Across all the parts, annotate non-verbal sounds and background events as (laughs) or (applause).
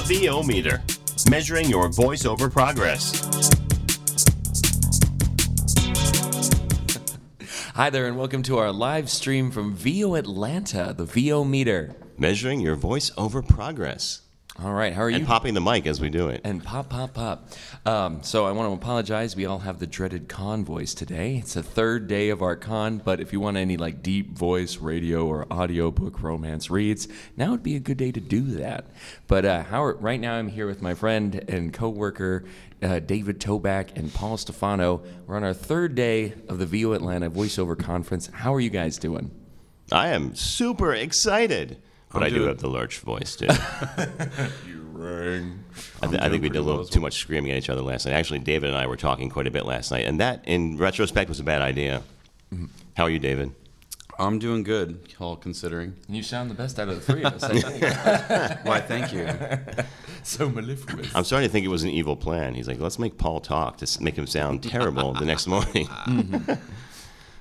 the VO meter, measuring your voiceover progress. Hi there, and welcome to our live stream from VO Atlanta, the VO meter. Measuring your voiceover progress. All right, how are you? And popping the mic as we do it. And pop, pop, pop. Um, so I want to apologize. We all have the dreaded con voice today. It's the third day of our con, but if you want any like deep voice radio or audiobook romance reads, now would be a good day to do that. But uh, Howard, right now I'm here with my friend and coworker uh, David Toback and Paul Stefano. We're on our third day of the VO Atlanta Voiceover Conference. How are you guys doing? I am super excited. But I'm I do have the lurch voice too. (laughs) You rang. I, th- I think we did a little too much screaming at each other last night. Actually, David and I were talking quite a bit last night, and that, in retrospect, was a bad idea. Mm-hmm. How are you, David? I'm doing good, all considering. You sound the best out of the three of us. I think. (laughs) Why, thank you. (laughs) so mellifluous. I'm starting to think it was an evil plan. He's like, let's make Paul talk to s- make him sound terrible the next morning. Mm-hmm.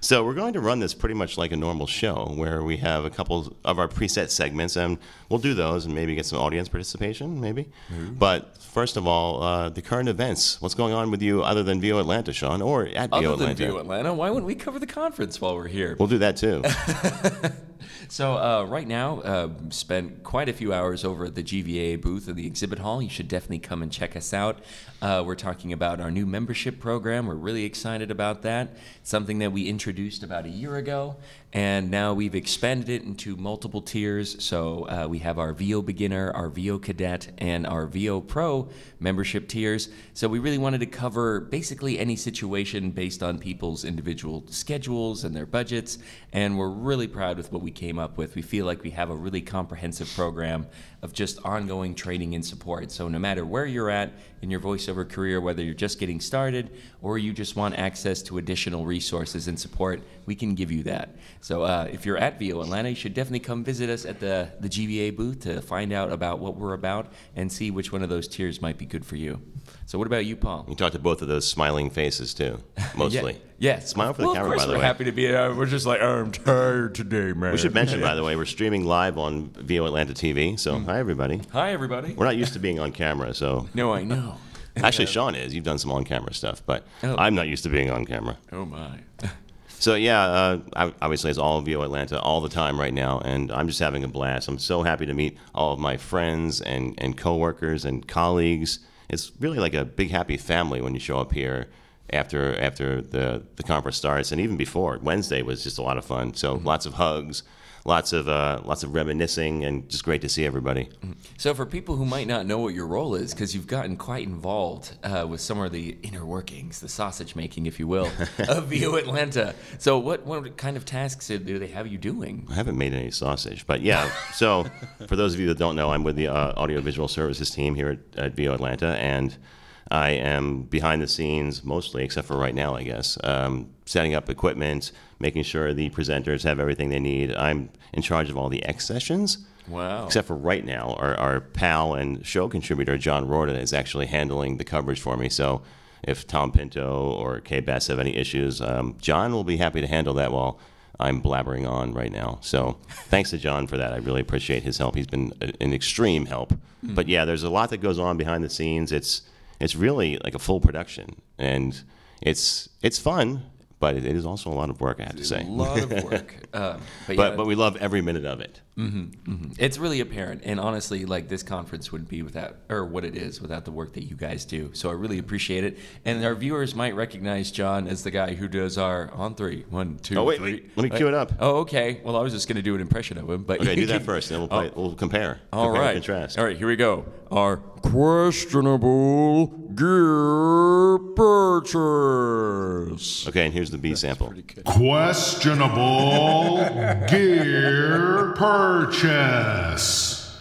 So we're going to run this pretty much like a normal show, where we have a couple of our preset segments, and we'll do those and maybe get some audience participation, maybe. But first of all, uh, the current events. What's going on with you other than VO Atlanta, Sean, or at VO Other than Atlanta? VO Atlanta, why wouldn't we cover the conference while we're here? We'll do that too. (laughs) So uh, right now, uh, spent quite a few hours over at the GVA booth in the exhibit hall. You should definitely come and check us out. Uh, we're talking about our new membership program. We're really excited about that. Something that we introduced about a year ago, and now we've expanded it into multiple tiers. So uh, we have our VO Beginner, our VO Cadet, and our VO Pro membership tiers. So we really wanted to cover basically any situation based on people's individual schedules and their budgets. And we're really proud with what we came up with. We feel like we have a really comprehensive program of just ongoing training and support. So no matter where you're at in your voiceover career, whether you're just getting started or you just want access to additional resources and support, we can give you that. So uh, if you're at VO Atlanta, you should definitely come visit us at the, the GVA booth to find out about what we're about and see which one of those tiers might be good for you. So what about you, Paul? you talked to both of those smiling faces too, (laughs) mostly. Yeah. Yes. Smile for the well, camera, of course by the we're way. happy to be. Uh, we're just like I'm tired today, man. We should mention, by the (laughs) way, we're streaming live on VO Atlanta TV. So, hi, everybody. Hi, everybody. We're not used to being on camera, so (laughs) No, I know. actually, Sean is. You've done some on camera stuff, but Oh. I'm not used to being on camera. Oh my. So, yeah, uh, obviously, it's all VO Atlanta all the time right now, and I'm just having a blast. I'm so happy to meet all of my friends and, and coworkers and colleagues. It's really like a big, happy family when you show up here after after the, the conference starts, and even before. Wednesday was just a lot of fun. So, mm-hmm. lots of hugs. Lots of uh, lots of reminiscing and just great to see everybody. So, for people who might not know what your role is, because you've gotten quite involved uh, with some of the inner workings, the sausage making, if you will, (laughs) of VO Atlanta. So, what, what kind of tasks do they have you doing? I haven't made any sausage, but yeah. So, (laughs) for those of you that don't know, I'm with the uh, audiovisual services team here at, at VO Atlanta, and I am behind the scenes mostly, except for right now, I guess, um, setting up equipment, making sure the presenters have everything they need. I'm in charge of all the X sessions. Wow. Except for right now, our, our pal and show contributor, John Rorda, is actually handling the coverage for me. So if Tom Pinto or Kay Bess have any issues, um, John will be happy to handle that while I'm blabbering on right now. So thanks to John for that. I really appreciate his help. He's been a- an extreme help. But yeah, there's a lot that goes on behind the scenes. It's it's really like a full production, and it's it's fun, but it is also a lot of work. I have to say. A lot of (laughs) work. Um, but, But but we love every minute of it. Mm-hmm, mm-hmm. It's really apparent, and honestly, like this conference wouldn't be without, or what it is, without the work that you guys do. So I really appreciate it. And our viewers might recognize John as the guy who does our on three, one, two, Oh, wait, three. wait. Let me cue it up. Oh, okay. Well, I was just going to do an impression of him, but Okay, do that first, then we'll oh. play. We'll compare. All compare right. And contrast. All right, here we go. Our questionable gear purchase. Okay, and here's the B sample. Questionable gear purchase.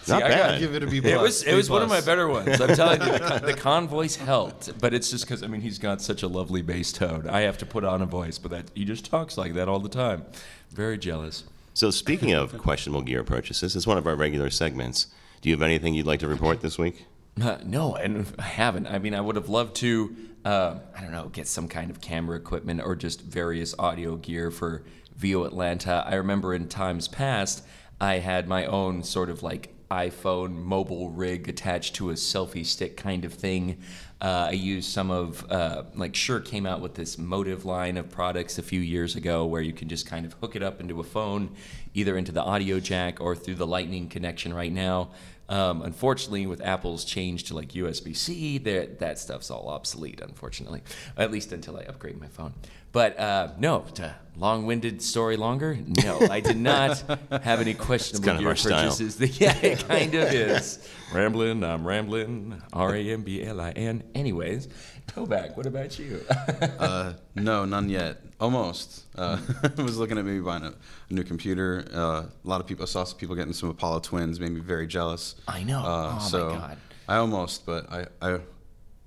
Not I got- bad. Give it a B It was it B was one of my plus. better ones. I'm telling you, the, con- the (laughs) con voice helped, but it's just because I mean he's got such a lovely bass tone. I have to put on a voice, but that he just talks like that all the time. Very jealous. So speaking of (laughs) questionable gear purchases, it's one of our regular segments. Do you have anything you'd like to report this week? Uh, no, and (laughs) I haven't. I mean, I would have loved to. Uh, I don't know, get some kind of camera equipment or just various audio gear for VO Atlanta. I remember in times past, I had my own sort of like iPhone mobile rig attached to a selfie stick kind of thing. Uh, I use some of uh, like Shure came out with this MOTIV line of products a few years ago where you can just kind of hook it up into a phone, either into the audio jack or through the Lightning connection right now. Um, unfortunately, with Apple's change to like USB C, that that stuff's all obsolete. Unfortunately, at least until I upgrade my phone. But uh, no, to long-winded story longer. No, I did not (laughs) have any questionable kind of gear our style. purchases. (laughs) yeah, it kind of is. (laughs) rambling, I'm rambling. R A M B L I N. Anyways, Toback, what about you? (laughs) Uh, no, none yet. Almost. Uh, I (laughs) was looking at maybe buying a, a new computer. Uh, a lot of people, I saw some people getting some Apollo twins, made me very jealous. I know. Uh, Oh, my so God. I almost, but I, I,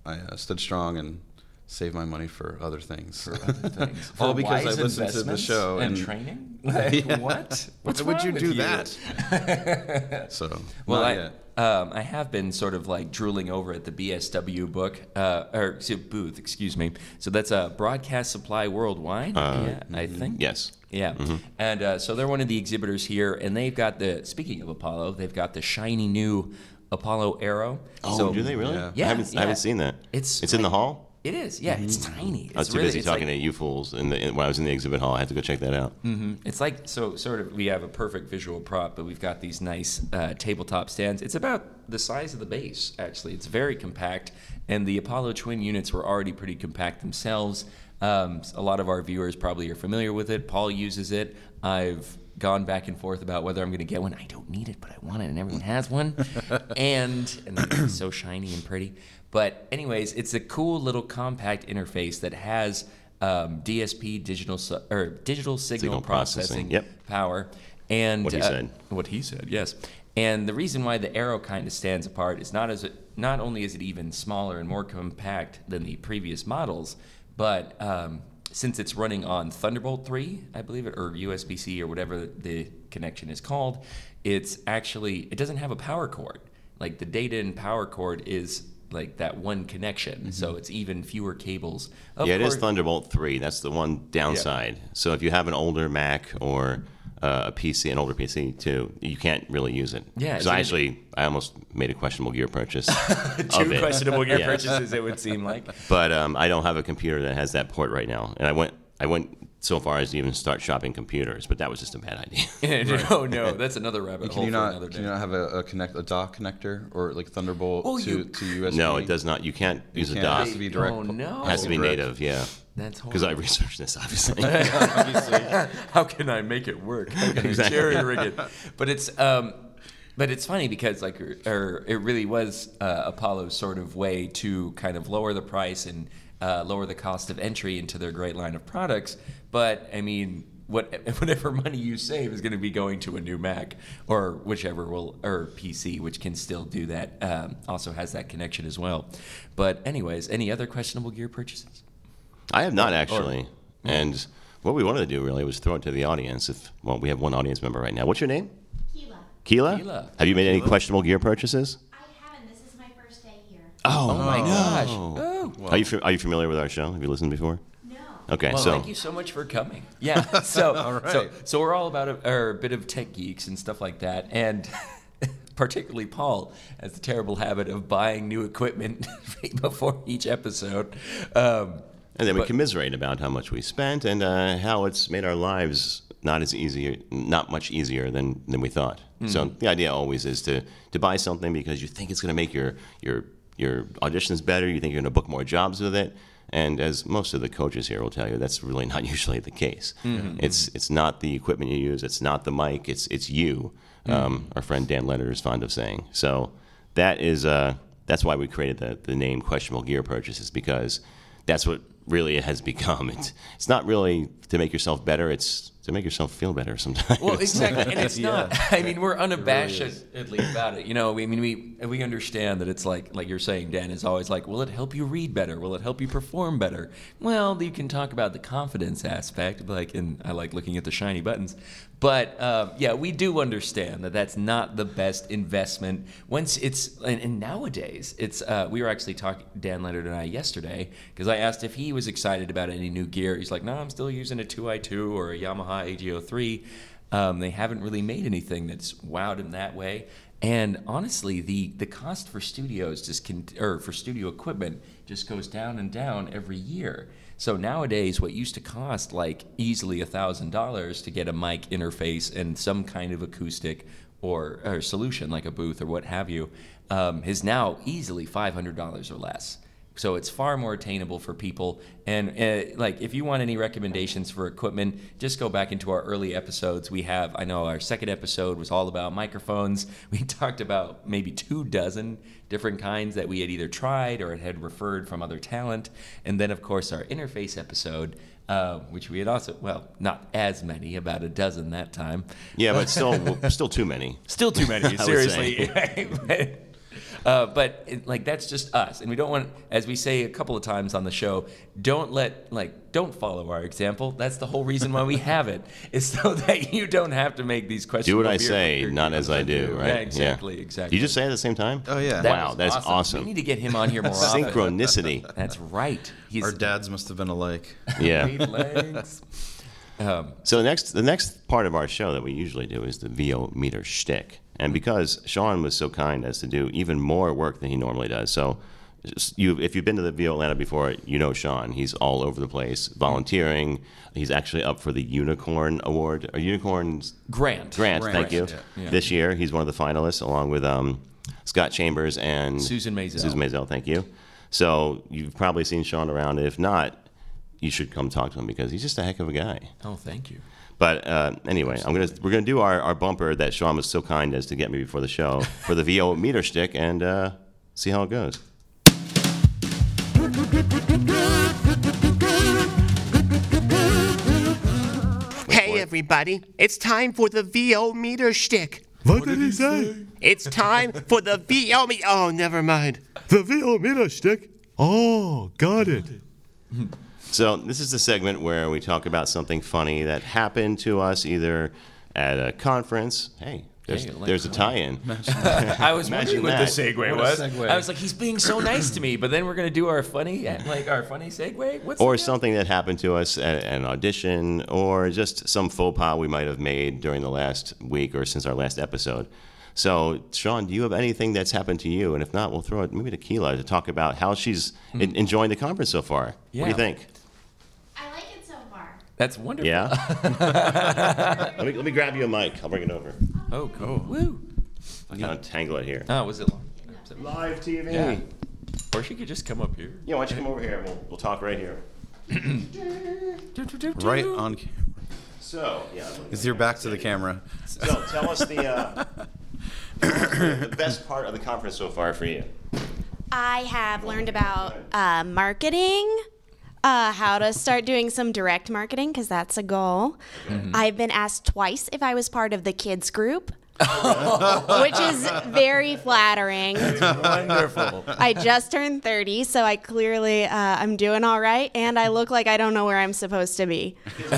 I uh, stood strong and saved my money for other things. For other things. (laughs) All because I listened to the show and, and- training. Like, Yeah. What? What's Why would you do with that? so Well, I, yet. Um, I have been sort of like drooling over at the BSW book, uh, or excuse- booth, excuse me. So that's a Broadcast Supply Worldwide, yeah, I think. Yes. Yeah, and uh, so they're one of the exhibitors here, and they've got the. Speaking of Apollo, they've got the shiny new Apollo Arrow. Oh, so, do they really? Yeah. Yeah, I haven't, yeah. I haven't seen that. It's it's in the hall. It is, yeah. It's tiny. It's I was too really, busy talking like, to you fools in the, when I was in the exhibit hall. I had to go check that out. It's like so sort of we have a perfect visual prop, but we've got these nice uh, tabletop stands. It's about the size of the base actually. It's very compact, and the Apollo twin units were already pretty compact themselves. Um, a lot of our viewers probably are familiar with it. Paul uses it. I've gone back and forth about whether I'm going to get one. I don't need it, but I want it, and everyone has one. (laughs) and and it's so shiny and pretty. But anyways, it's a cool little compact interface that has um, DSP digital si- or digital signal, Signal processing, processing, yep. power. And What he uh, said. What he said, yes. And the reason why the Arrow kind of stands apart is not as it, not only is it even smaller and more compact than the previous models, but um, since it's running on Thunderbolt 3, I believe it, or USB-C or whatever the connection is called, it's actually it doesn't have a power cord. Like the data and power cord is like that one connection, so it's even fewer cables. Of Mm-hmm. yeah, it is course- Thunderbolt 3. That's the one downside. So if you have an older Mac or uh, a PC, an older PC too, you can't really use it. Yeah, So I actually, I almost made a questionable gear purchase. (laughs) Two questionable gear Yeah. purchases, it would seem like. (laughs) But um, I don't have a computer that has that port right now. And I went, I went so far as to even start shopping computers, but that was just a bad idea. (laughs) no, no, (laughs) that's another rabbit Can hole you for not another can you not have a, a connect a dock connector or like Thunderbolt Oh, to, you- to USB? no, it does not. You can't use a can't. dock. It has to be direct. Oh, no. It has to be direct. native, yeah. That's Because I researched this, obviously. (laughs) How can I make it work? How can I Exactly. cherry rig it? But it's um, but it's funny because like or, or it really was uh, Apollo's sort of way to kind of lower the price and uh, lower the cost of entry into their great line of products. But I mean. What, (laughs) whatever money you save is going to be going to a new Mac or whichever will or PC, which can still do that. Um, also has that connection as well. But anyways, any other questionable gear purchases? I have not actually. And what we wanted to do really was throw it to the audience. If well, we have one audience member right now. What's your name? Keela. Keela. Keela. Have you made any questionable gear purchases? I haven't. This is my first day here. Oh, my gosh! no. Oh. Are you are you familiar with our show? Have you listened before? No. Okay, Well, so thank you so much for coming. Yeah. (laughs) So, so, so we're all about a, or a bit of tech geeks and stuff like that, and (laughs) particularly Paul has the terrible habit of buying new equipment (laughs) before each episode. Um, and then we commiserate about how much we spent and uh, how it's made our lives not as easy, not much easier than, than we thought. So Mm-hmm. the idea always is to, to buy something because you think it's going to make your your your auditions better. You think you're going to book more jobs with it. And as most of the coaches here will tell you, that's really (laughs) not usually the case. Mm-hmm. It's it's not the equipment you use. It's not the mic. It's it's you. Mm-hmm. Um, our friend Dan Leonard is fond of saying. So that is uh, that's why we created the, the name questionable gear purchases because that's what really it has become. It's it's not really to make yourself better. It's to make yourself feel better sometimes. Well, (laughs) exactly, and it's (laughs) not. I mean, we're unabashedly about it. You know, I mean, we we understand that it's like like you're saying, Dan is always like, will it help you read better? Will it help you perform better? Well, you can talk about the confidence aspect, like, and I like looking at the shiny buttons. But um, yeah, we do understand that that's not the best investment. Once it's and, and nowadays, it's uh, we were actually talking Dan Leonard and I yesterday because I asked if he was excited about any new gear. He's like, no, I'm still using a 2i2 or a Yamaha AG03. Um, they haven't really made anything that's wowed him that way. And honestly, the, the cost for studios just can, or for studio equipment just goes down and down every year. So nowadays, what used to cost like easily a thousand dollars to get a mic interface and some kind of acoustic or, or solution like a booth or what have you, um, is now easily five hundred dollars or less. So it's far more attainable for people. And uh, like, if you want any recommendations for equipment, just go back into our early episodes. We have, I know, our second episode was all about microphones. (laughs) We talked about maybe two dozen different kinds that we had either tried or had referred from other talent. And then, of course, our interface episode. Uh, which we had also, well, not as many, about a dozen that time. Yeah, but still, (laughs) still too many. Still too many, (laughs) seriously. Uh, but it, like that's just us, and we don't want, as we say a couple of times on the show, don't let like don't follow our example. That's the whole reason why we (laughs) have it, is so that you don't have to make these questions. Do what I say, not as I do, right? Yeah, exactly, exactly. You just say it at the same time? Oh, yeah. That wow, that's awesome. We need to get him on here more often. Synchronicity. That's right. He's Our dads must have been alike. Yeah. Um, So the next, the next part of our show that we usually do is the VO meter shtick. And because Sean was so kind as to do even more work than he normally does, so you, if you've been to the VO Atlanta before, you know Sean. He's all over the place, volunteering. He's actually up for the Unicorn Award, or Unicorns Grant. Grant. Grant, Thank you. yeah. Yeah. This year, he's one of the finalists, along with um, Scott Chambers and Susan Maisel. Susan Maisel. Thank you. So you've probably seen Sean around. If not, you should come talk to him because he's just a heck of a guy. Oh, thank you. But uh, anyway, I'm gonna we're gonna do our, our bumper that Sean was so kind as to get me before the show for the VO meter stick and uh, see how it goes. Hey everybody, it's time for the VO meter shtick. What did he say? It's time for the VO meter. Oh, never mind. The VO meter stick? Oh, got it. (laughs) So this is the segment where we talk about something funny that happened to us either at a conference. Hey, there's, Hey, like- there's a tie-in. (laughs) I was wondering what that. the segue What was. segue. I was like, he's being so nice to me, but then we're gonna do our funny, like our funny segue. What's or the- something that happened to us at, at an audition, or just some faux pas we might have made during the last week or since our last episode. So, Sean, do you have anything that's happened to you? And if not, we'll throw it maybe to Keela to talk about how she's hmm. en- enjoying the conference so far. What do you think? I like it so far. That's wonderful. Yeah. (laughs) let me let me grab you a mic. I'll bring it over. Oh, cool. Woo. I can untangle it here. Oh, was it long? Live TV. Yeah. Or she could just come up here. Yeah, why don't you come over here? We'll, we'll talk right here. (clears throat) Right on. camera. So, yeah. Is your back to the camera? So, tell us the uh, the best part of the conference so far for you. I have learned about uh, marketing, uh, how to start doing some direct marketing, because that's a goal. I've been asked twice if I was part of the kids group. which is very flattering. Wonderful. I just turned 30, so I clearly uh, I'm doing all right, and I look like I don't know where I'm supposed to be. (laughs) which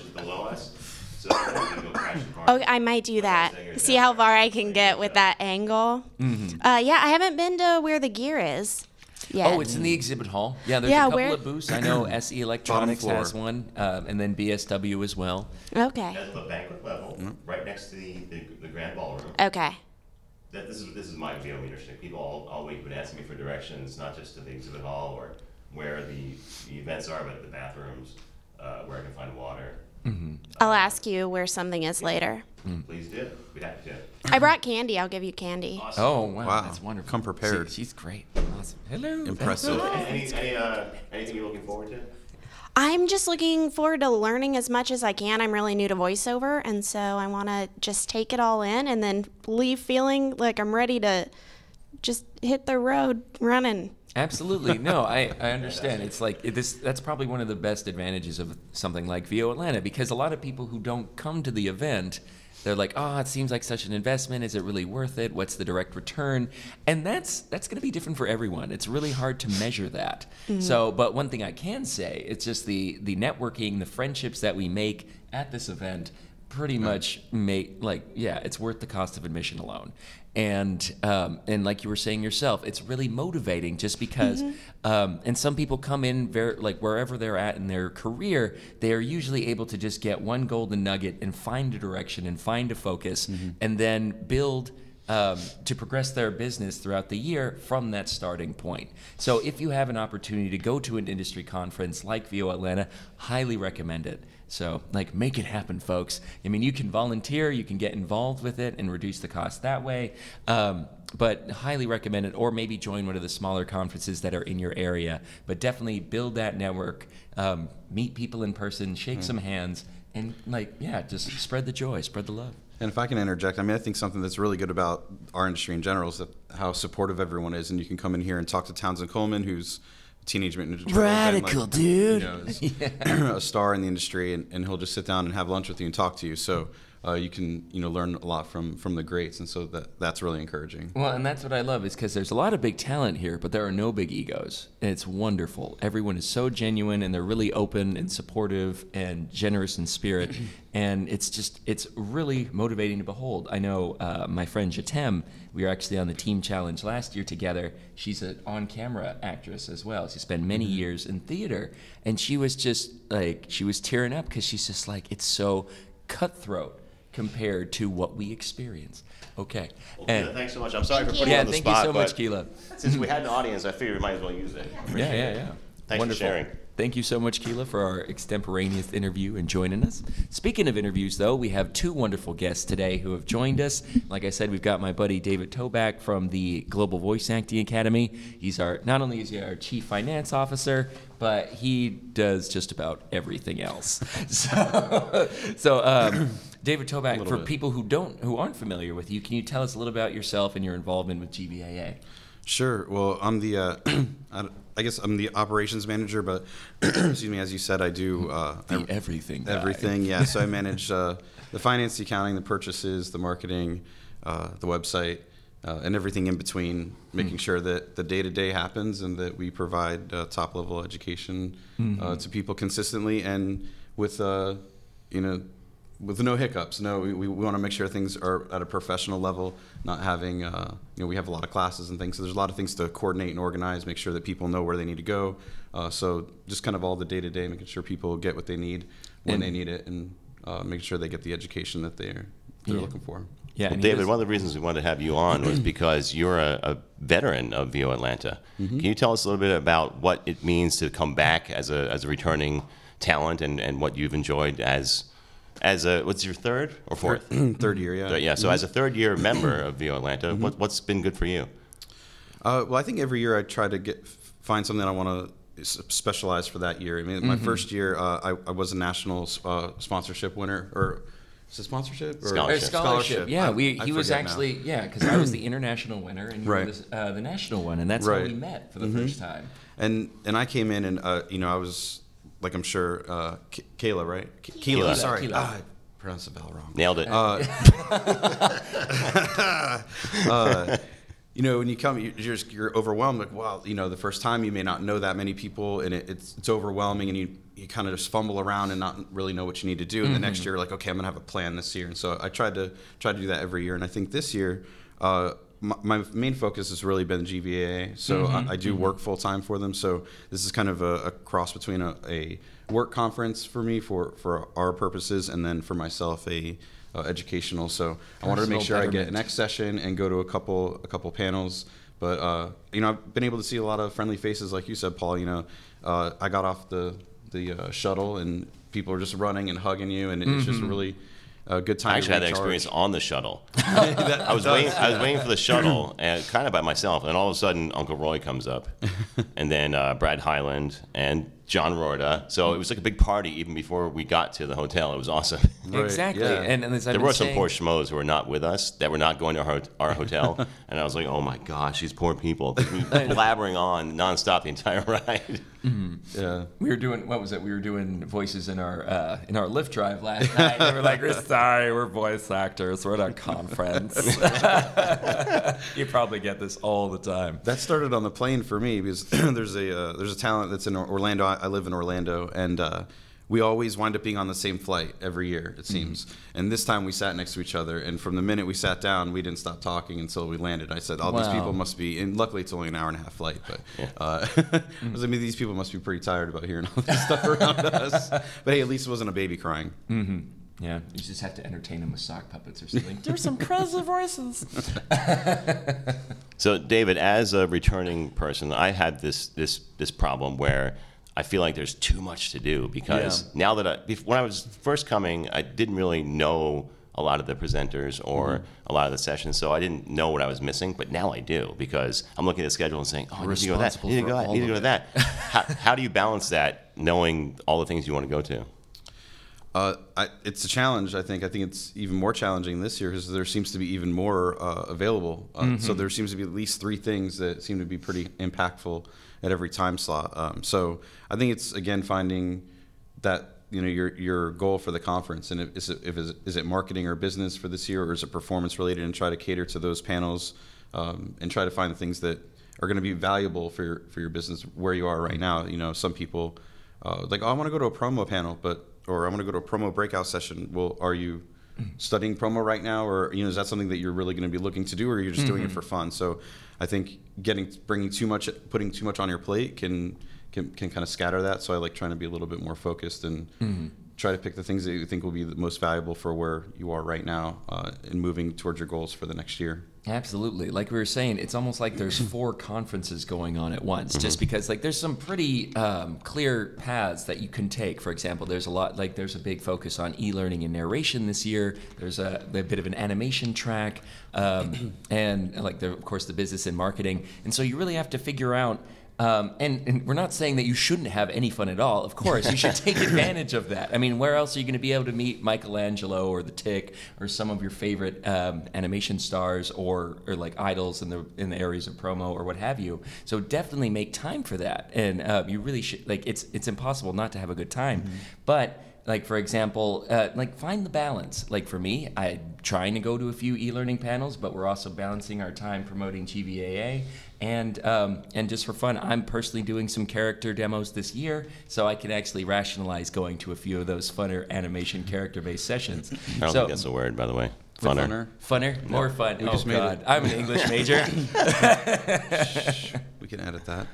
is below us. So we can go crash. Oh, I might do that. See how far I can get with that angle. Uh, yeah, I haven't been to where the gear is. Yet. Oh, it's in the exhibit hall. Yeah, there's Yeah, a couple where- of booths. I know SE (clears throat) Electronics has one, uh, and then BSW as well. okay. At the banquet level, right next to the, the, the grand ballroom. Okay. That this is this is my geometer leadership. People all, all week would ask me for directions, not just to the exhibit hall or where the, the events are, but the bathrooms, uh, where I can find water. I'll ask you where something is later. Please do. We'd have to. I brought candy. I'll give you candy. Awesome. Oh, wow. Wow. That's wonderful. Come prepared. She- she's great. Awesome. Hello. Impressive. Any, any, uh, anything you're looking forward to? I'm just looking forward to learning as much as I can. I'm really new to voiceover, and so I want to just take it all in and then leave feeling like I'm ready to just hit the road running. Absolutely. No, (laughs) I, I understand. It's like it, this. That's probably one of the best advantages of something like VO Atlanta because a lot of people who don't come to the event, they're like, "Oh, it seems like such an investment. Is it really worth it? What's the direct return?" And that's that's going to be different for everyone. It's really hard to measure that. Mm. So, but one thing I can say, it's just the the networking, the friendships that we make at this event pretty much make like yeah, it's worth the cost of admission alone. And um, and like you were saying yourself, it's really motivating just because. Um, and some people come in very like wherever they're at in their career, they are usually able to just get one golden nugget and find a direction and find a focus, and then build um, to progress their business throughout the year from that starting point. So if you have an opportunity to go to an industry conference like VO Atlanta, highly recommend it. So like make it happen, folks. I mean, you can volunteer, you can get involved with it and reduce the cost that way. Um, but highly recommend it, or maybe join one of the smaller conferences that are in your area. But definitely build that network, um, meet people in person, shake some hands, and like yeah, just spread the joy, spread the love. And if I can interject, I mean, I think something that's really good about our industry in general is that how supportive everyone is, and you can come in here and talk to Townsend Coleman, who's Teenage Mutant Ninja Turtle, and, Radical, like, dude. You know, is (laughs) (clears throat) a star in the industry, and, and he'll just sit down and have lunch with you and talk to you. So uh, you can you know learn a lot from from the greats, and so that that's really encouraging. Well, and that's what I love is because there's a lot of big talent here, but there are no big egos. And it's wonderful. Everyone is so genuine and they're really open and supportive and generous in spirit. (clears throat) and it's just, it's really motivating to behold. I know uh, my friend Jatem, we were actually on the team challenge last year together. She's an on camera actress as well. She spent many years in theater. And she was just like, she was tearing up because she's just like, it's so cutthroat compared to what we experience. Okay. And- thanks so much. I'm sorry for putting you. you on the thank spot, Thank you so much, but Keela. since we had an audience, I figured we might as well use it. Yeah, yeah, yeah. Thanks for sharing. Thank you so much, Keela, for our extemporaneous interview and joining us. Speaking of interviews, though, we have two wonderful guests today who have joined us. Like I said, we've got my buddy David Toback from the Global Voice Acting Academy. He's our not only is he our chief finance officer, but he does just about everything else. (laughs) So, so um, David Toback, for bit. people who don't who aren't familiar with you, can you tell us a little about yourself and your involvement with GVAA? Sure. Well, I'm the, uh, (clears throat) I guess I'm the operations manager, but (clears throat) excuse me, as you said, I do uh, I- everything. guy. everything. Yeah. So I manage uh, the finance, the accounting, the purchases, the marketing, uh, the website, uh, and everything in between, making sure that the day to day happens and that we provide uh, top level education uh, to people consistently and with, uh, you know, with no hiccups. No, we, we want to make sure things are at a professional level, not having, uh, you know, we have a lot of classes and things. So there's a lot of things to coordinate and organize, make sure that people know where they need to go. Uh, so just kind of all the day to day, making sure people get what they need when And- they need it and uh, making sure they get the education that they're, they're Yeah. looking for. Yeah, Well, David, was- one of the reasons we wanted to have you on was (clears throat) because you're a, a veteran of VO Atlanta. Can you tell us a little bit about what it means to come back as a, as a returning talent and, and what you've enjoyed as as a what's your third or fourth? (clears throat) Third year, yeah. Third, yeah. So as a third year member of VO Atlanta, what, what's been good for you? Uh, well, I think every year I try to get find something I want to specialize for that year. I mean, my first year uh, I, I was a national uh, sponsorship winner, or is it sponsorship or Scholarship. Or scholarship. Yeah, I- we, I he was forget now. actually yeah because I was the (clears throat) international winner and you Right. were the, uh, the national one and that's how we met for the first time. and and I came in and uh, you know I was like I'm sure uh, K- Kayla right K- Keela, Keela. sorry. Ah, I pronounced the vowel wrong. Nailed it. (laughs) uh, you know, when you come, you- you're just, you're overwhelmed. Like, wow, you know, the first time you may not know that many people, and it, it's it's overwhelming, and you you kind of just fumble around and not really know what you need to do. And the next year, like, okay, I'm gonna have a plan this year, and so I tried to try to do that every year. And I think this year, uh, my, my main focus has really been GVA. So I, I do work full time for them. So this is kind of a, a cross between a, a work conference for me for for our purposes, and then for myself a uh, educational. So I wanted to make Personal sure I get betterment. an next session and go to a couple a couple panels. But uh, you know, I've been able to see a lot of friendly faces, like you said, Paul. You know, uh, I got off the the uh, shuttle and people are just running and hugging you, and it's just really uh, good time. I actually had that experience on the shuttle. (laughs) (laughs) I was waiting. I was waiting for the shuttle, (clears throat) and kind of by myself. And all of a sudden, Uncle Roy comes up, (laughs) and then uh, Brad Highland and John Rorda. So it was like a big party even before we got to the hotel. It was awesome. (laughs) Right, Exactly, yeah. and, and there been were some poor schmoes who were not with us that were not going to our, our (laughs) hotel, and I was like, "Oh my gosh, these poor people!" (laughs) blabbering on nonstop the entire ride. Yeah. We were doing what was it? We were doing voices in our uh, in our lift drive last night. They were like, "We're sorry, we're voice actors. We're at a conference." you probably get this all the time. That started on the plane for me because (clears throat) there's a uh, there's a talent that's in Orlando. I, I live in Orlando, and uh, we always wind up being on the same flight every year, it seems. And this time we sat next to each other, and from the minute we sat down, we didn't stop talking until we landed. I said, "All these people must be," and luckily it's only an hour and a half flight, but uh, (laughs) I was like, mean, these people must be pretty tired about hearing all this stuff around (laughs) us. But hey, at least it wasn't a baby crying. Yeah, you just have to entertain them with sock puppets or (laughs) something. There's some crazy voices. So, David, as a returning person, I had this this this problem where I feel like there's too much to do because Yeah. now that I, when I was first coming, I didn't really know a lot of the presenters or Mm-hmm. a lot of the sessions, so I didn't know what I was missing. But now I do because I'm looking at the schedule and saying, "Oh, I need to go to that. I need to go that. I need to go to that." (laughs) how, how do you balance that, knowing all the things you want to go to? Uh, I, it's a challenge. I think. I think it's even more challenging this year because there seems to be even more uh, available. Uh, So there seems to be at least three things that seem to be pretty impactful at every time slot. Um, so I think it's again finding that you know your your goal for the conference and is it, if is is it marketing or business for this year or is it performance related and try to cater to those panels um, and try to find the things that are going to be valuable for your for your business where you are right now. You know, some people uh, like, oh, I want to go to a promo panel, but or I want to go to a promo breakout session. Well, are you studying promo right now, or you know, is that something that you're really going to be looking to do, or you're just doing it for fun? So, I think getting bringing too much, putting too much on your plate can can, can kind of scatter that. So I like trying to be a little bit more focused and try to pick the things that you think will be the most valuable for where you are right now uh, and moving towards your goals for the next year. Absolutely. Like we were saying, it's almost like there's (clears throat) four conferences going on at once, just because like there's some pretty um, clear paths that you can take. For example, there's a lot like there's a big focus on e-learning and narration this year. There's a, a bit of an animation track, um, (clears throat) and like the, of course the business and marketing. And so you really have to figure out. Um, and, and we're not saying that you shouldn't have any fun at all. Of course, you should take (laughs) advantage of that. I mean, where else are you going to be able to meet Michelangelo or the Tick or some of your favorite um, animation stars or, or like idols in the in the areas of promo or what have you? So definitely make time for that. And uh, you really should like it's it's impossible not to have a good time, but like for example uh, like find the balance like for me i'm trying to go to a few e-learning panels but we're also balancing our time promoting gvaa and um, and just for fun i'm personally doing some character demos this year so i can actually rationalize going to a few of those funner animation character based sessions (laughs) I don't so think that's a word, by the way. Funner. Funner. funner more fun oh just made god it. i'm an english (laughs) major We can edit that.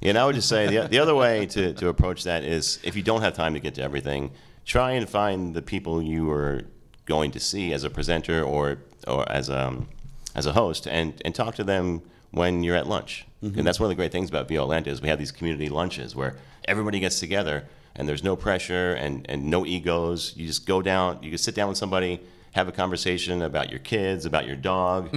Yeah, and I would just say the, the other way to, to approach that is if you don't have time to get to everything, try and find the people you are going to see as a presenter or or as a, as a host and, and talk to them when you're at lunch. And that's one of the great things about VO Atlanta is we have these community lunches where everybody gets together and there's no pressure and, and no egos. You just go down, you can sit down with somebody, have a conversation about your kids, about your dog,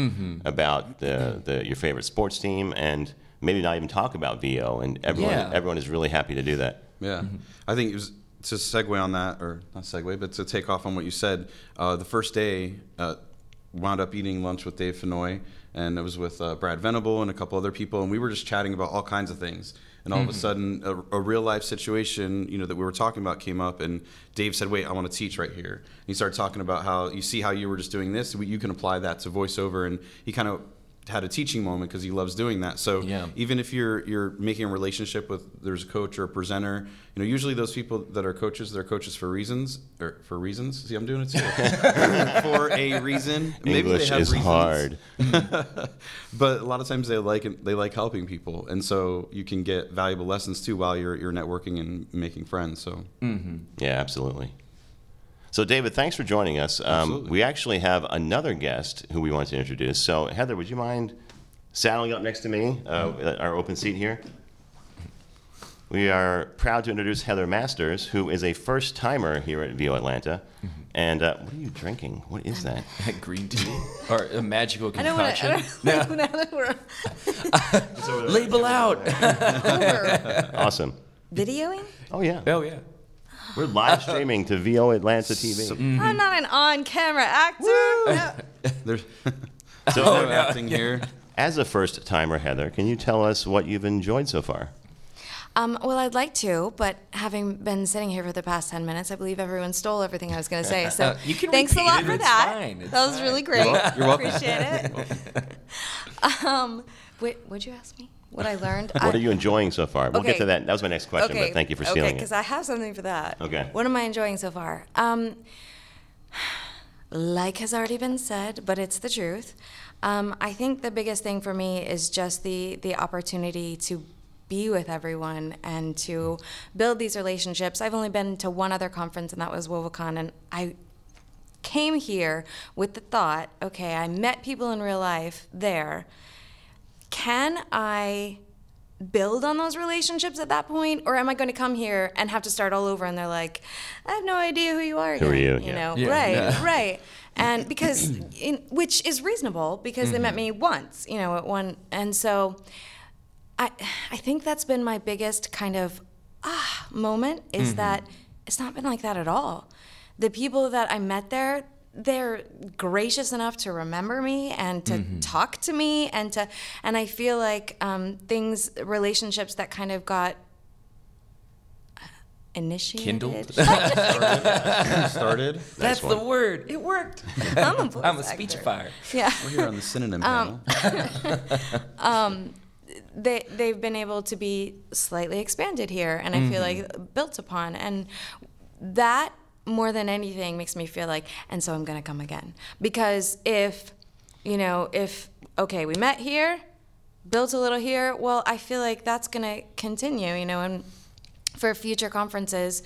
about the, the your favorite sports team, and maybe not even talk about VO. And everyone Yeah. everyone is really happy to do that. Yeah, I think it was to segue on that, or not segue, but to take off on what you said. Uh, the first day, uh, wound up eating lunch with Dave Fenoy, and it was with uh, Brad Venable and a couple other people, and we were just chatting about all kinds of things. And all of a sudden, a, a real life situation, you know, that we were talking about came up, and Dave said, "Wait, I want to teach right here." And he started talking about how you see how you were just doing this, you can apply that to voiceover, and he kind of had a teaching moment because he loves doing that. So Yeah. even if you're you're making a relationship with there's a coach or a presenter, you know, usually those people that are coaches, they're coaches for reasons or for reasons. See, I'm doing it too. (laughs) for a reason. Maybe English they have is reasons. hard. (laughs) but a lot of times they like it, they like helping people, and so you can get valuable lessons too while you're you're networking and making friends. So mm-hmm. Yeah, absolutely. So, David, thanks for joining us. Um, we actually have another guest who we want to introduce. So, Heather, would you mind saddling up next to me, uh, our open seat here? We are proud to introduce Heather Masters, who is a first timer here at VO Atlanta. And uh, what are you drinking? What is that? (laughs) green tea or a magical I don't want concoction to. Now that we're label out Awesome. videoing, Oh, yeah. oh yeah We're live streaming to VO Atlanta TV. I'm not an on-camera actor. No. (laughs) there's (laughs) So, (laughs) no acting here. as a first timer, Heather, can you tell us what you've enjoyed so far? Um, well, I'd like to, but having been sitting here for the past 10 minutes, I believe everyone stole everything I was going to say. So Uh, You can thanks a repeat lot it, for it's that. fine, it's that was fine. really great. You're welcome. Appreciate it. um, wait, what'd you ask me? What I learned. (laughs) What I, are you enjoying so far? We'll get to that. That was my next question, but thank you for stealing okay, stealing because. I have something for that. Okay. What am I enjoying so far? Um, like has already been said, but it's the truth. Um, I think the biggest thing for me is just the the opportunity to be with everyone and to build these relationships. I've only been to one other conference, and that was WoVOCon, and I came here with the thought, okay, I met people in real life there. Can I build on those relationships at that point, or am I going to come here and have to start all over? And they're like, I have no idea who you are. Who are again," you? Yeah. know, Yeah. right, Yeah. (laughs) right. And because, in, which is reasonable because they met me once, you know, at one, and so. I I think that's been my biggest kind of ah moment is that it's not been like that at all. The people that I met there, they're gracious enough to remember me and to talk to me and to and I feel like um, things relationships that kind of got initiated. Kindled? (laughs) Started. That's the word. It worked. I'm a, voice I'm a speechifier. Yeah. We're here on the synonym Um, panel. (laughs) they they've been able to be slightly expanded here and I feel Mm-hmm. like built upon and that more than anything makes me feel like and so I'm to come again. Because if you know if okay we met here built a little here well I feel like that's to continue you know and for future conferences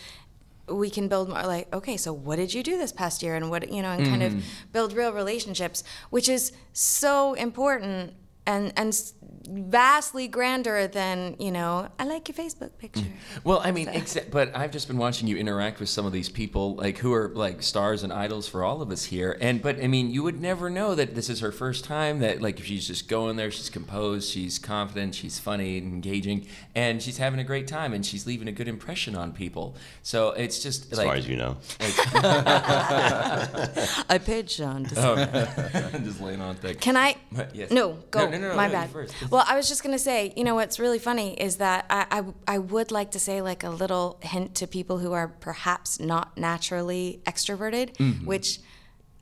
we can build more like okay so what did you do this past year? And what you know and kind of mm-hmm. build real relationships which is so important and and vastly grander than you know i like your facebook picture mm. Well, I mean, exa- but I've just been watching you interact with some of these people, like who are like stars and idols for all of us here. And but I mean, you would never know that this is her first time. That like if she's just going there, she's composed, she's confident, she's funny and engaging, and she's having a great time, and she's leaving a good impression on people. So it's just As like far as you know. (laughs) i paid sean to oh. (laughs) I'm just laying on thick. Can I? Yes. No, go. No, no, no, My no, bad. first. Well, I was just gonna say, you know, what's really funny is that I, I, I would like to say like a little hint to people who are perhaps not naturally extroverted, Mm-hmm. which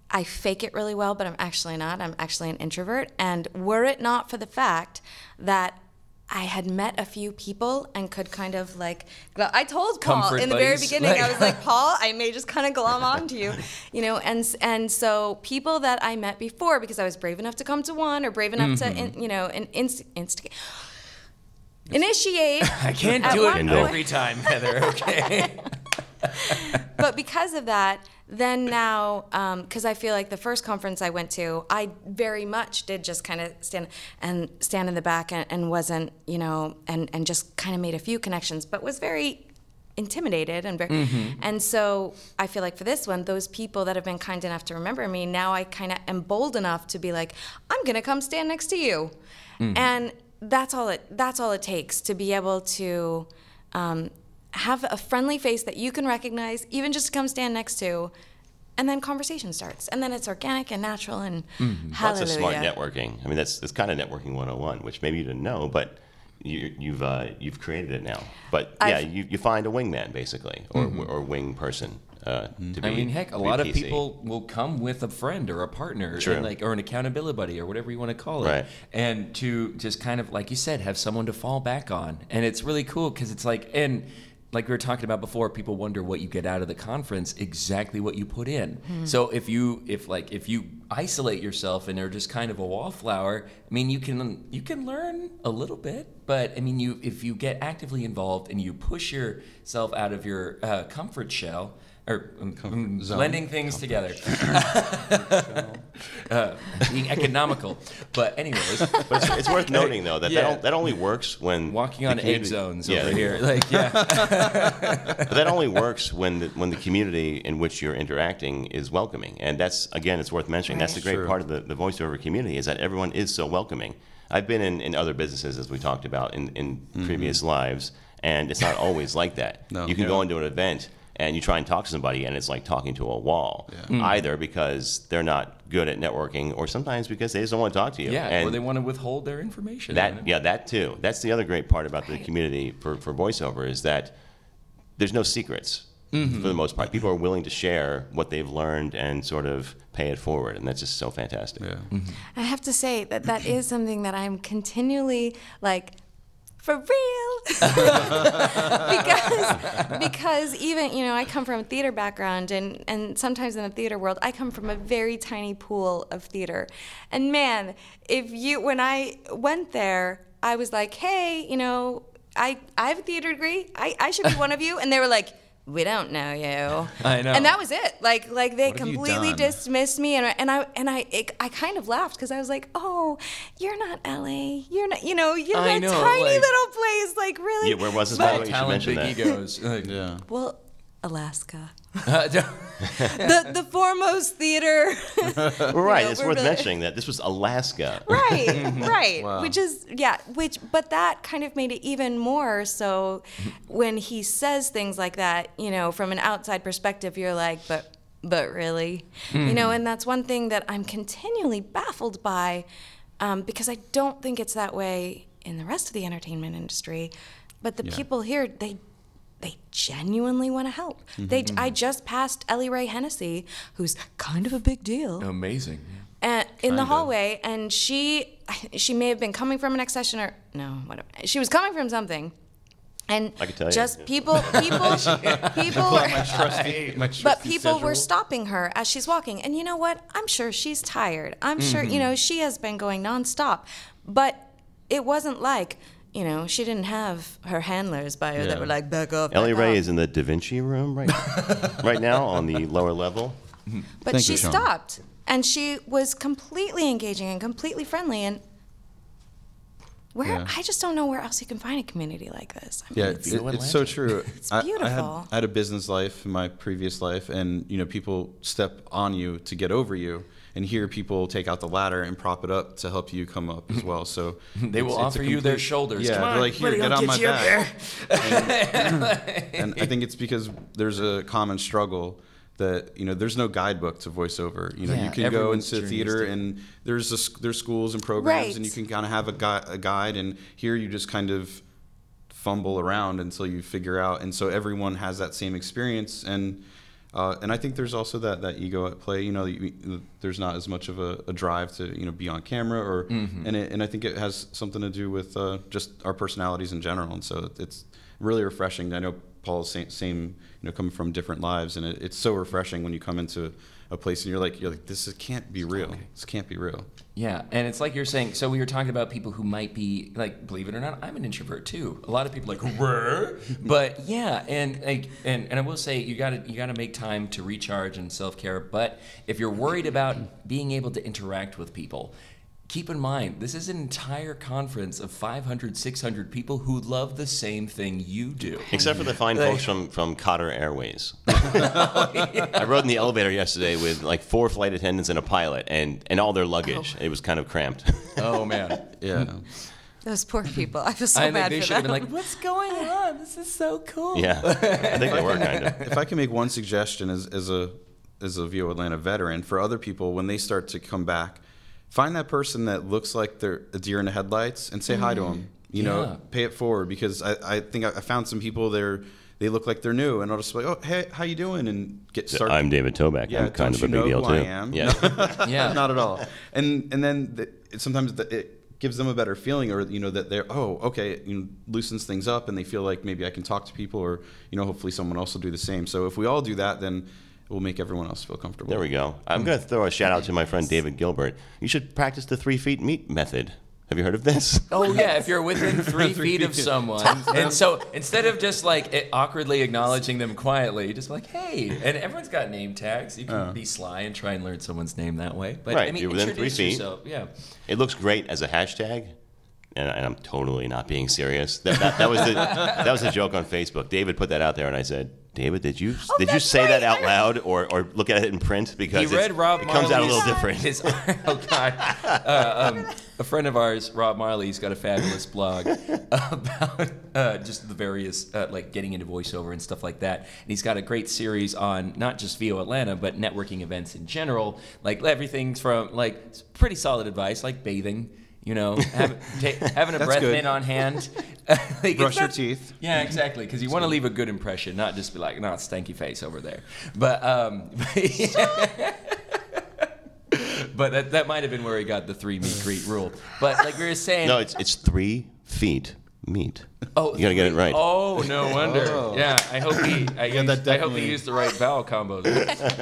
I fake it really well, but I'm actually not. I'm actually an introvert. And were it not for the fact that I had met a few people and could kind of like, gl- I told Paul Comfort in the very buddies. beginning, I was like, Paul, I may just kind of (laughs) glom onto you, you know, and and so people that I met before because I was brave enough to come to one or brave enough Mm-hmm. to, in, you know, in, inst- instigate, initiate. (laughs) I can't do it every time, Heather. Okay. (laughs) but because of that, then now, um, because I feel like the first conference I went to, I very much did just kind of stand and stand in the back and, and wasn't, you know, and and just kind of made a few connections, but was very intimidated and very, mm-hmm. and so I feel like for this one, those people that have been kind enough to remember me, now I kind of am bold enough to be like, I'm gonna come stand next to you, mm-hmm. and that's all it that's all it takes to be able to. Um, have a friendly face that you can recognize, even just to come stand next to, and then conversation starts, and then it's organic and natural and Lots hallelujah. of smart networking. I mean, that's that's kind of networking 101, which maybe you didn't know, but you, you've uh, you've created it now. But yeah, I've- you, you find a wingman basically, or or wing person uh, to be. I mean, heck, a to be lot of people will come with a friend or a partner, and like or an accountability buddy or whatever you want to call it, Right. and to just kind of like you said, have someone to fall back on, and it's really cool because it's like and. Like we were talking about before, people wonder what you get out of the conference. Exactly what you put in. So if you, if like, if you isolate yourself and are just kind of a wallflower, I mean, you can you can learn a little bit, but I mean, you if you get actively involved and you push yourself out of your uh, comfort shell, or um, um, zone. blending things together, (laughs) uh, being economical. But anyways, But it's, it's worth noting though that Yeah. that, that only works when walking on egg zones Yeah. over here, like yeah, (laughs) But that only works when the, when the community in which you're interacting is welcoming, and that's again, it's worth mentioning. That's the great True. part of the, the voiceover community is that everyone is so welcoming. I've been in, in other businesses as we talked about in, in previous lives, and it's not always like that. No. you can Yeah. go into an event and you try and talk to somebody, and it's like talking to a wall. Either because they're not good at networking, or sometimes because they just don't want to talk to you. yeah, and or they want to withhold their information. that yeah, that too. That's the other great part about the community for, for voiceover is that there's no secrets Mm-hmm. for the most part. People are willing to share what they've learned and sort of pay it forward, and that's just so fantastic. Yeah. Mm-hmm. I have to say that that is something that I'm continually like for real. (laughs) because because even you know I come from a theater background and and sometimes in the theater world I come from a very tiny pool of theater, and man, if you when I went there I was like, hey, you know I I have a theater degree I I should be one of you, and they were like. We don't know you. (laughs) I know. And that was it. Like, like they What completely dismissed me, and I- and I and I it, I kind of laughed because I was like, oh, you're not LA. You're not. You know, you're I a know, tiny like- little place. Like, really? Yeah, where was this, by the way? You should talent, mention big that. egos. (laughs) Like, Yeah. Well, Alaska, the the foremost theater. (laughs) Right, know, it's worth really- mentioning that this was Alaska. (laughs) right, (laughs) right. Wow. Which is yeah. Which but that kind of made it even more so when he says things like that. You know, from an outside perspective, you're like, but but really, you know, and that's one thing that I'm continually baffled by, um, because I don't think it's that way in the rest of the entertainment industry, but the people here they. They genuinely want to help. Mm-hmm. They, I just passed Elley-Ray Hennessy, who's kind of a big deal amazing. and in the Kinda. hallway, and she (laughs) she may have been coming from an next session or no, whatever. She was coming from something, and I can tell you. just people, people, (laughs) people. (laughs) My But people were stopping her as she's walking, and you know what? I'm sure she's tired. I'm sure you mm-hmm. know she has been going nonstop, but it wasn't like. You know, she didn't have her handlers by her that Yeah. were like, back up. Ellie back Ray up." is in the Da Vinci room right, (laughs) right now on the lower level. Mm-hmm. But Thank she you, Sean. stopped, and she was completely engaging and completely friendly. And where Yeah. I just don't know where else you can find a community like this. I mean, Yeah, it's- it, it's so true. It's I- I, had, beautiful. I had a business life in my previous life, and you know, people step on you to get over you, and here people take out the ladder and prop it up to help you come up as well. So (laughs) They will it's- it's a offer you their shoulders. Yeah, Come they're on, like, here, get on my back. and, and I think (laughs) it's because there's a common struggle that you know there's no guidebook to voiceover. You know, Yeah, you can go into theater and there's a, s- there's schools and programs, and you can kind of have a, gui- a guide. And here you just kind of fumble around until you figure out. And so everyone has that same experience. And uh, and I think there's also that, that ego at play. You know, you, there's not as much of a, a drive to you know be on camera, or and it, and I think it has something to do with uh, just our personalities in general. And so it's really refreshing. I know Paul's same, same you know coming from different lives, and it, it's so refreshing when you come into a place and you're like you're like this is, can't be real. This can't be real. Yeah, and it's like you're saying. So we were talking about people who might be like, believe it or not, I'm an introvert too. A lot of people are like, "Rrr." (laughs) but yeah, and like, and, and I will say, you gotta you gotta make time to recharge and self care. But if you're worried about being able to interact with people. Keep in mind, this is an entire conference of 500, 600 people who love the same thing you do. Except for the fine folks from, from Qatar Airways. (laughs) Oh, I rode in the elevator yesterday with like four flight attendants and a pilot and, and all their luggage. Oh. It was kind of cramped. (laughs) Oh man. Yeah. Those poor people. I feel so I think bad they for should have been like, "What's going on? This is so cool." yeah, I think they were (laughs) kind of. if I can make one suggestion as, as a as a VO Atlanta veteran for other people when they start to come back, find that person that looks like they're a deer in the headlights and say hi to mm. them. You Yeah. know, pay it forward because I, I think I I found some people there. They look like they're new, and I'll just be like, "Oh, hey, how you doing?" and get started. I'm David Toback. Yeah, I'm kind don't of a you big know deal who too. I am? Yeah. (laughs) Yeah. not at all. And and then the, it, sometimes the, it gives them a better feeling, or you know that they're oh okay, you know, loosens things up, and they feel like maybe I can talk to people, or you know hopefully someone else will do the same. So if we all do that, then it will make everyone else feel comfortable. There we go. I'm going to throw a shout out to my friend David Gilbert. You should practice the three feet meet method. Have you heard of this? (laughs) Oh yeah, if you're within (laughs) three feet of someone, and so instead of just like it- awkwardly acknowledging them quietly, you just be like, "Hey," and everyone's got name tags. You can uh. be sly and try and learn someone's name that way. But I Right, mean, you're within three feet. yourself. Yeah. It looks great as a hashtag, and, and I'm totally not being serious. That, that, that was the that was a joke on Facebook. David put that out there, and I said, "David, did you did you that's say that out loud or, or look at it in print because He read Rob it comes out a little different." His, (laughs) oh God, uh, um, a friend of ours, Rob Marley, he's got a fabulous blog about uh, just the various uh, like getting into voiceover and stuff like that. And he's got a great series on not just VO Atlanta but networking events in general. Like everything's from like pretty solid advice, like bathing. You know, have, ta- (laughs) having a breath good. mint on hand. (laughs) (laughs) Like, it's Brush your teeth. yeah, exactly. Because you want to leave a good impression, not just be like, "No, stanky face over there." But um, but that, that might have been where he got the three meet greet (sighs) rule. But like we were saying, no, it's it's three feet meat. Oh, you gotta get it right. Oh, no wonder. Yeah, I hope he. I, Yeah, used, I hope he used the right vowel combos.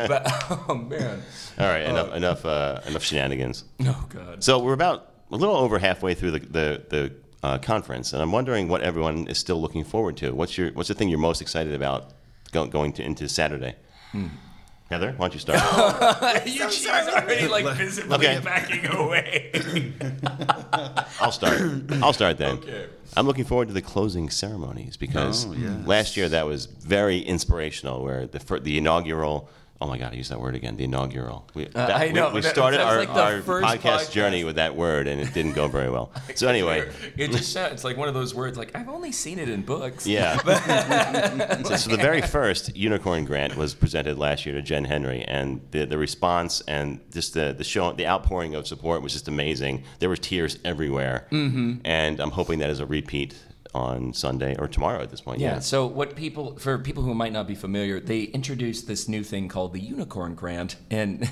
but oh man. All right, enough enough uh, enough shenanigans. Oh god. So we're about a little over halfway through the the, the uh, conference, and I'm wondering what everyone is still looking forward to. What's your what's the thing you're most excited about go, going to into Saturday? Heather, why don't you start? (laughs) (laughs) you she's already like visibly Okay. backing away. (laughs) I'll start. I'll start then. Okay. I'm looking forward to the closing ceremonies because Oh, yes. last year that was very inspirational. Where the the inaugural. Oh my God, I used that word again. The inaugural. We, that- I know, We, that started our, like our podcast, podcast. journey with that word, and it didn't go very well. (laughs) So anyway, it just sounds it's like one of those words like I've only seen it in books. Yeah. (laughs) so, so the very first unicorn grant was presented last year to Jen Henry, and the, the response and just the the show, the outpouring of support was just amazing. There were tears everywhere, mm-hmm. and I'm hoping that is a repeat on Sunday or tomorrow at this point. Yeah. So what people for people who might not be familiar, they introduced this new thing called the Unicorn Grant, and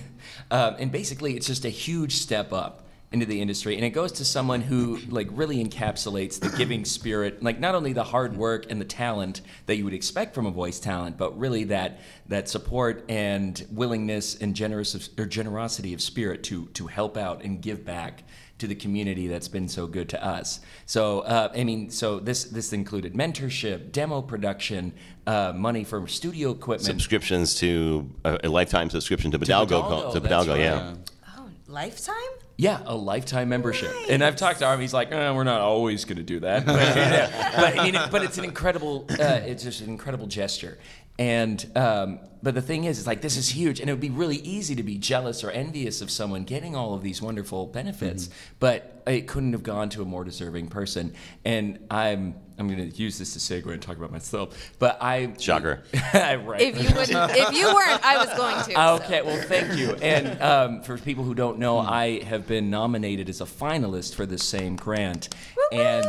um, (laughs) and basically it's just a huge step up into the industry, and it goes to someone who like really encapsulates the giving spirit, like not only the hard work and the talent that you would expect from a voice talent, but really that that support and willingness and generous of, or generosity of spirit to to help out and give back to the community that's been so good to us. So uh, I mean, so this this included mentorship, demo production, uh, money for studio equipment. Subscriptions to a, a lifetime subscription to Bodalgo, Bodalgo, to that's right. yeah. Oh, lifetime? Yeah, a lifetime membership. And I've talked to Armin. He's like, eh, we're not always going to do that. (laughs) But, yeah, but, I mean, it- but it's an incredible, uh, it's just an incredible gesture. And um, but the thing is, it's like this is huge, and it would be really easy to be jealous or envious of someone getting all of these wonderful benefits, but it couldn't have gone to a more deserving person. And I'm I'm going to use this to segue and talk about myself, but I Shocker. (laughs) right. If you wouldn't, if you weren't, I was going to. so. Okay, well, thank you. And um, for people who don't know, I have been nominated as a finalist for this same grant, and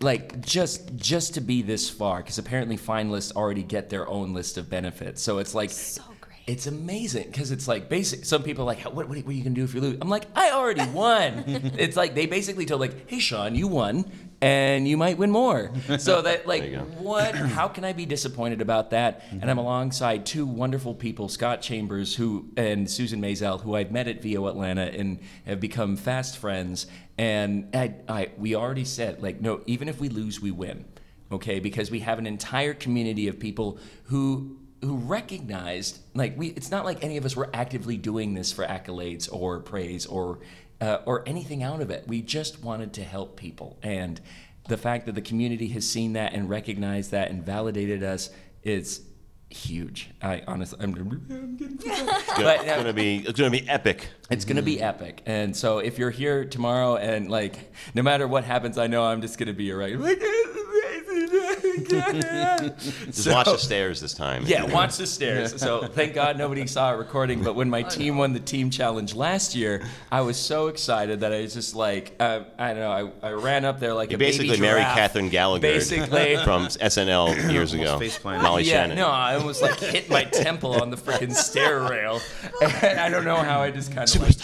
like just just to be this far, because apparently finalists already get their own list of benefits. So it's like. So. It's amazing because it's like basic. Some people are like, what, what, what are you gonna do if you lose? I'm like, I already (laughs) won. it's like they basically told like, hey Sean, you won, and you might win more. So (laughs) that like, There you go. what? (clears throat) How can I be disappointed about that? And I'm mm-hmm. alongside two wonderful people, Scott Chambers, who and Susan Mazel, who I've met at VO Atlanta and have become fast friends. And I, I, we already said like, no, even if we lose, we win. Okay, because we have an entire community of people who who recognized like we. It's not like any of us were actively doing this for accolades or praise or uh, or anything out of it. We just wanted to help people and the fact that the community has seen that and recognized that and validated us is huge. I honestly, I'm, (laughs) I'm getting but, It's gonna (laughs) be it's gonna be epic. it's gonna be epic. And so if you're here tomorrow and like, no matter what happens, I know I'm just gonna be alright. (laughs) Like, it's amazing. (laughs) Just So- watch the stairs this time. yeah, watch the stairs. So thank God nobody saw it recording. But when my team won the team challenge last year, I was so excited that I was just like, uh, I don't know, I, I ran up there like You a baby basically married giraffe. Katherine Gallagher Basically. (laughs) from SNL (clears throat) years ago. Almost faceplanted. Molly yeah, Shannon. no, I almost like hit my temple on the freaking stair rail, (laughs) and I don't know how I just kind of like.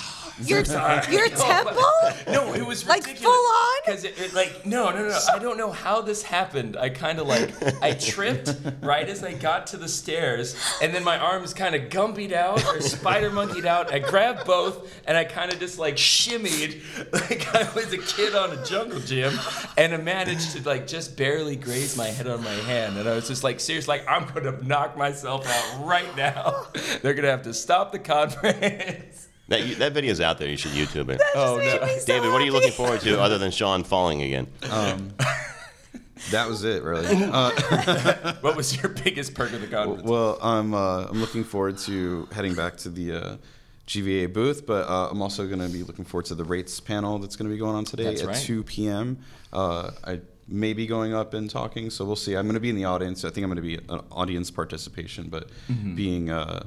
Your, your (laughs) temple? No, it was Like, ridiculous. full on? Because it, it, like, no, no, no. I don't know how this happened. I kind of like, I tripped right as I got to the stairs, and then my arms kind of gumpied out or spider monkeyed out. I grabbed both, and I kind of just like shimmied like I was a kid on a jungle gym, and I managed to like just barely graze my head on my hand. And I was just like, seriously, like I'm gonna knock myself out right now. (laughs) They're gonna have to stop the conference. That you, that video's out there. You should YouTube it. Oh no. David, what are you looking forward to other than Sean falling again? Um, that was it, really. (laughs) Uh, What was your biggest perk of the conference? well, I'm uh, I'm looking forward to heading back to the uh, GVA booth, but uh, I'm also going to be looking forward to the rates panel that's going to be going on today That's at right. 2 p.m. Uh, I may be going up and talking, so we'll see. I'm going to be in the audience. I think I'm going to be an audience participation, but Mm-hmm. being uh,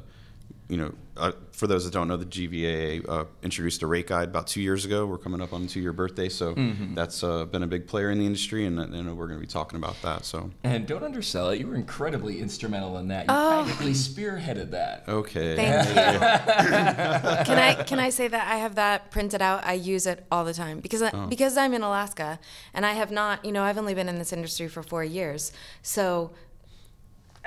you know, uh, for those that don't know, the GVA uh, introduced a rate guide about two years ago. We're coming up on a two-year birthday, so Mhm. that's uh, been a big player in the industry, and, and we're going to be talking about that. So And don't undersell it. You were incredibly instrumental in that. You Oh. practically spearheaded that. okay, Thank you. (laughs) can I can I say that I have that printed out? I use it all the time because I, Oh. because I'm in Alaska and I have not. You know, I've only been in this industry for four years, so.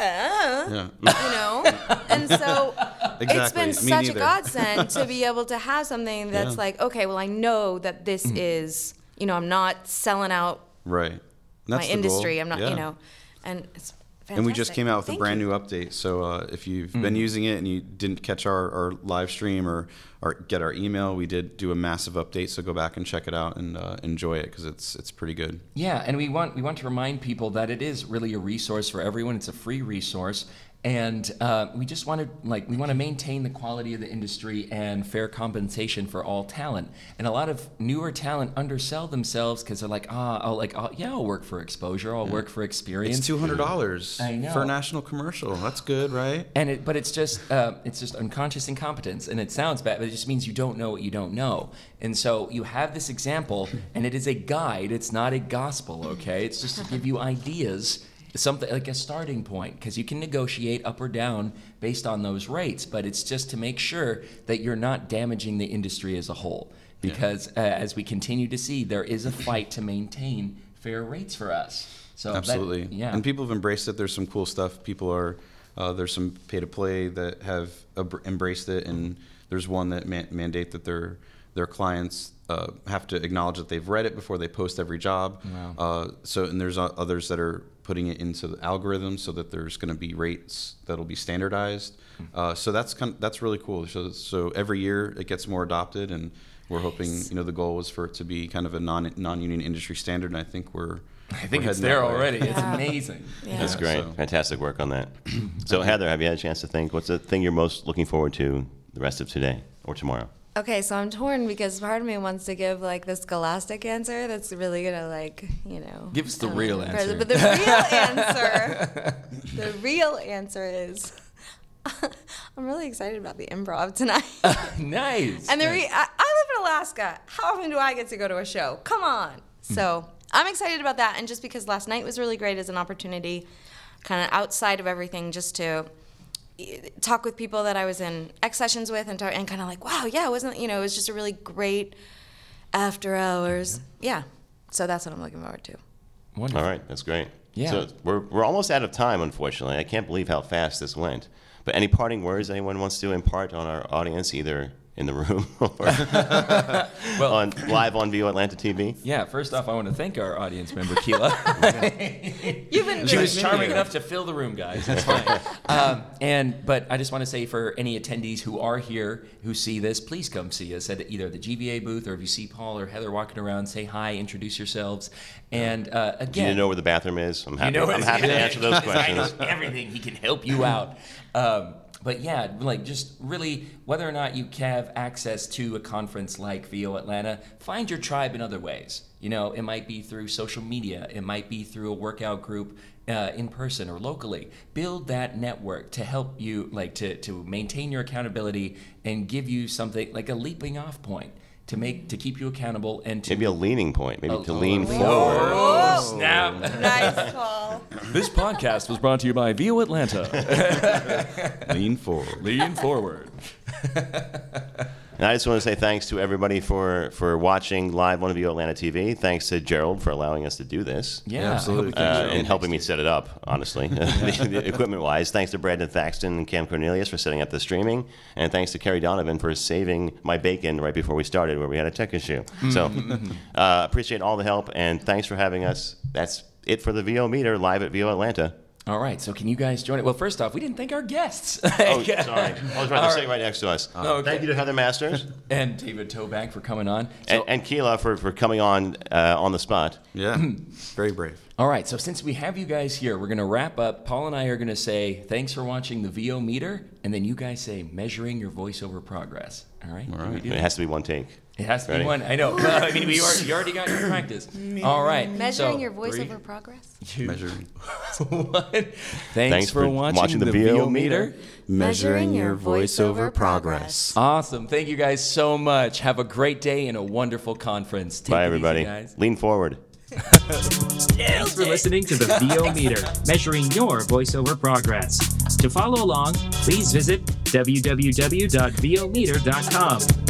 Uh, Yeah. You know, (laughs) and so it's Exactly. been Me such a godsend to be (laughs) able to have something that's Yeah. like, okay, well, I know that this Mm. is, you know, I'm not selling out right. And my that's the goal. industry. I'm not, Yeah. you know, and it's. And we just came out with Thank a brand you. new update. So uh, if you've Hmm. been using it and you didn't catch our, our live stream or, or get our email, we did do a massive update. So go back and check it out and uh, enjoy it because it's it's pretty good. Yeah, and we want we want to remind people that it is really a resource for everyone. It's a free resource, and uh, we just want to like we want to maintain the quality of the industry and fair compensation for all talent. And a lot of newer talent undersell themselves because they're like, ah, oh, like oh, yeah, I'll work for exposure, I'll work for experience. It's two hundred dollars I know. for a national commercial. That's good, right? And it, but it's just uh, it's just unconscious incompetence, and it sounds bad, but it just means you don't know what you don't know. And so you have this example, and it is a guide. It's not a gospel, okay? It's just to give you ideas, something like a starting point, because you can negotiate up or down based on those rates. But it's just to make sure that you're not damaging the industry as a whole, because uh, as we continue to see, there is a fight to maintain fair rates for us. So that- Absolutely. yeah. And people have embraced it. There's some cool stuff. People are uh, there's some pay to play that have ab- embraced it, and there's one that man- mandate that their their clients uh, have to acknowledge that they've read it before they post every job. Wow. Uh, so and there's o- others that are putting it into the algorithm so that there's going to be rates that'll be standardized. Hmm. Uh, so that's kind of, that's really cool. So so every year it gets more adopted, and we're hoping you know the goal was for it to be kind of a non non union industry standard, and I think we're I think we're it's there that way. already. It's Yeah. amazing. Yeah. That's great. so- Fantastic work on that. (clears throat) so, Heather, have you had a chance to think? What's the thing you're most looking forward to the rest of today or tomorrow? Okay, so I'm torn because part of me wants to give like the scholastic answer that's really gonna like, you know. Give us the uh, real answer. But the real (laughs) answer, the real answer is, (laughs) I'm really excited about the improv tonight. (laughs) nice. and the nice. re- I, I live in Alaska. How often do I get to go to a show? Come on. So I'm excited about that, and just because last night was really great as an opportunity, kind of outside of everything, just to talk with people that I was in X sessions with, and talk, and kind of like, wow, yeah, it wasn't you know, it was just a really great after hours. Yeah. So that's what I'm looking forward to. Wonderful. All right, that's great. Yeah. So we're, we're almost out of time, unfortunately. I can't believe how fast this went. But any parting words anyone wants to impart on our audience, either in the room (laughs) or (laughs) Well- on live on VO Atlanta TV? Yeah, first off, I want to thank our audience member, Keela. (laughs) You've been she was charming enough to fill the room, guys. That's fine. um, and but I just want to say for any attendees who are here who see this, please come see us at either the GVA booth or if you see Paul or Heather walking around, say hi, introduce yourselves. And uh, Do again, you know where the bathroom is? I'm happy, you know I'm happy to answer those because I know questions. everything. He can help you out. Um, but yeah, like just really, whether or not you have access to a conference like VO Atlanta, find your tribe in other ways. You know, it might be through social media, it might be through a workout group uh, in person or locally. Build that network to help you, like to to maintain your accountability and give you something like a leaping off point to make to keep you accountable and to Maybe a leaning point, maybe Oh, to oh, lean oh. forward. Oh, oh snap. (laughs) nice call. This podcast was brought to you by VO Atlanta. (laughs) Lean forward. Lean forward. (laughs) And I just want to say thanks to everybody for, for watching live on VO Atlanta TV. Thanks to Gerald for allowing us to do this. Yeah, absolutely. I hope we uh, and helping me set it up, honestly, (laughs) (laughs) equipment wise. Thanks to Brandon Thaxton and Cam Cornelius for setting up the streaming. And thanks to Kerry Donovan for saving my bacon right before we started, where we had a tech issue. So, (laughs) uh, appreciate all the help, and thanks for having us. That's it for the VO meter live at VO Atlanta. All right, so can you guys join it? Well, first off, we didn't thank our guests. (laughs) Oh, sorry. (laughs) I was right All to say right next to us. Okay. Thank you to Heather Masters (laughs) and David Toback for coming on. So, and, and Keela for, for coming on uh, on the spot. Yeah, (clears throat) very brave. All right, so since we have you guys here, we're going to wrap up. Paul and I are going to say thanks for watching the VO meter, and then you guys say measuring your voiceover progress. All right? All right. It has to be one take. It has to Ready? be one. I know. (laughs) I mean, we already, you already got your practice. (laughs) All right. Measuring so, your three, voiceover progress. two, Measuring. (laughs) one. Thanks, Thanks for, for watching, watching the, the VO VO meter. meter. Measuring your voiceover progress. Awesome. Thank you guys so much. Have a great day and a wonderful conference. Take Bye, it easy, everybody. guys. Lean forward. Thanks for listening to the VO Meter, measuring your voiceover progress. To follow along, please visit www.vometer.com